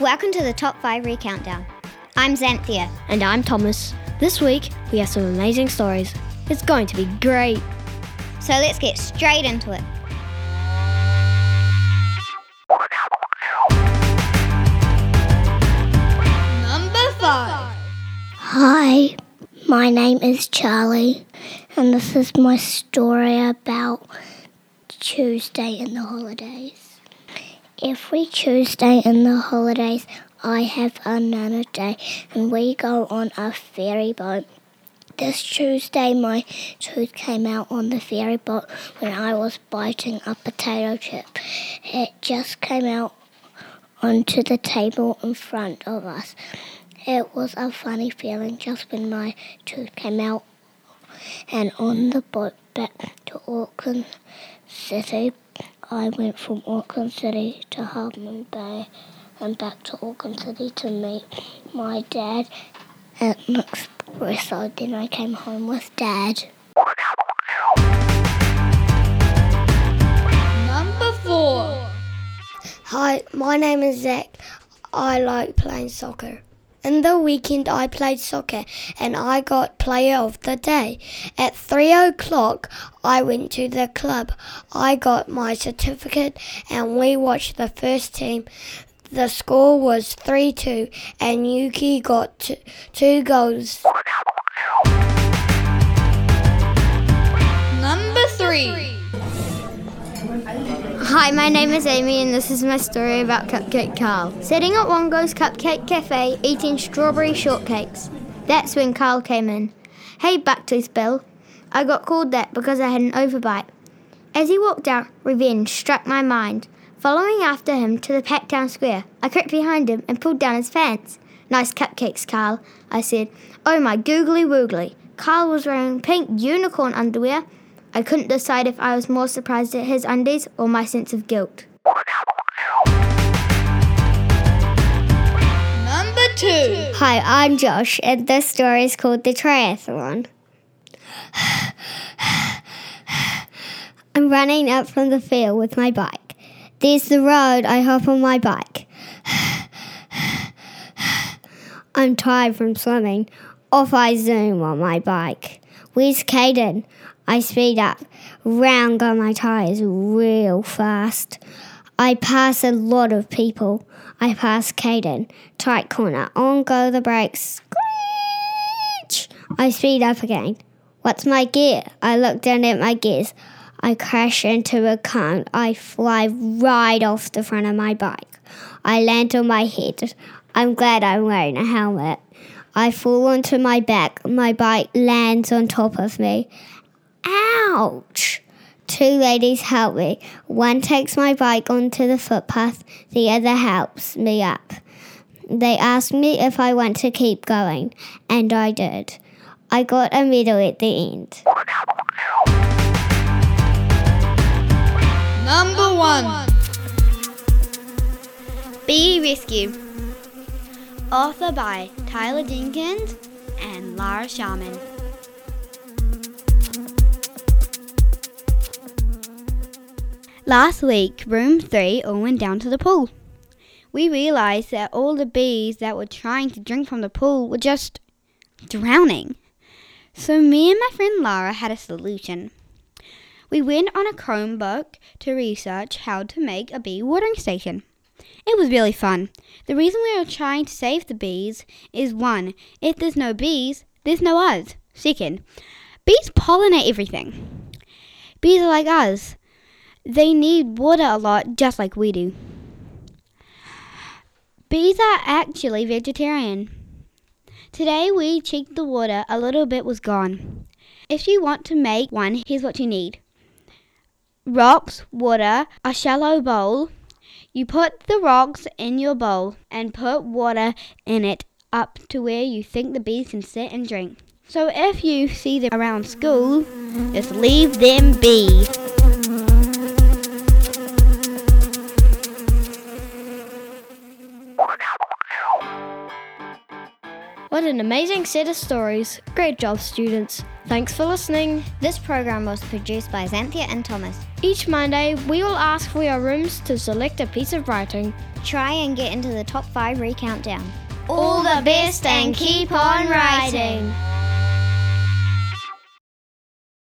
Welcome to the Top 5 Re Countdown. I'm Xanthia. And I'm Thomas. This week, we have some amazing stories. It's going to be great. So let's get straight into it. Number 5 Hi, my name is Charlie, and this is my story about Tuesday in the holidays. Every Tuesday in the holidays, I have a Day, and we go on a ferry boat. This Tuesday, my tooth came out on the ferry boat when I was biting a potato chip. It just came out onto the table in front of us. It was a funny feeling just when my tooth came out. And on the boat back to Auckland City, I went from Auckland City to Half Moon Bay and back to Auckland City to meet my dad at Expresso. Then I came home with dad. Number 4 Hi, my name is Zach. I like playing soccer. In the weekend, I played soccer and I got player of the day. At three o'clock, I went to the club. I got my certificate and we watched the first team. The score was 3 2 and Yuki got t- two goals. Hi, my name is Amy, and this is my story about Cupcake Carl. Sitting at Wongo's Cupcake Cafe eating strawberry shortcakes. That's when Carl came in. Hey, Bucktooth Bill. I got called that because I had an overbite. As he walked out, revenge struck my mind. Following after him to the packed town square, I crept behind him and pulled down his pants. Nice cupcakes, Carl, I said. Oh my googly woogly. Carl was wearing pink unicorn underwear. I couldn't decide if I was more surprised at his undies or my sense of guilt. Number 2 Hi, I'm Josh, and this story is called The Triathlon. I'm running up from the field with my bike. There's the road, I hop on my bike. I'm tired from swimming. Off I zoom on my bike. Where's Caden? I speed up. Round go my tires real fast. I pass a lot of people. I pass Caden. Tight corner. On go the brakes. Screech! I speed up again. What's my gear? I look down at my gears. I crash into a cone. I fly right off the front of my bike. I land on my head. I'm glad I'm wearing a helmet. I fall onto my back. My bike lands on top of me. Ouch! Two ladies help me. One takes my bike onto the footpath, the other helps me up. They asked me if I want to keep going, and I did. I got a medal at the end. Number 1 Bee Rescue. Author by Tyler Jenkins and Lara Sharman. Last week, room 3 all went down to the pool. We realized that all the bees that were trying to drink from the pool were just drowning. So, me and my friend Lara had a solution. We went on a Chromebook to research how to make a bee watering station. It was really fun. The reason we are trying to save the bees is one, if there's no bees, there's no us. Second, bees pollinate everything. Bees are like us. They need water a lot, just like we do. Bees are actually vegetarian. Today we checked the water, a little bit was gone. If you want to make one, here's what you need rocks, water, a shallow bowl. You put the rocks in your bowl and put water in it up to where you think the bees can sit and drink. So if you see them around school, just leave them be. An amazing set of stories. Great job, students. Thanks for listening. This program was produced by Xanthia and Thomas. Each Monday, we will ask for your rooms to select a piece of writing. Try and get into the top five recountdown. All the best and keep on writing.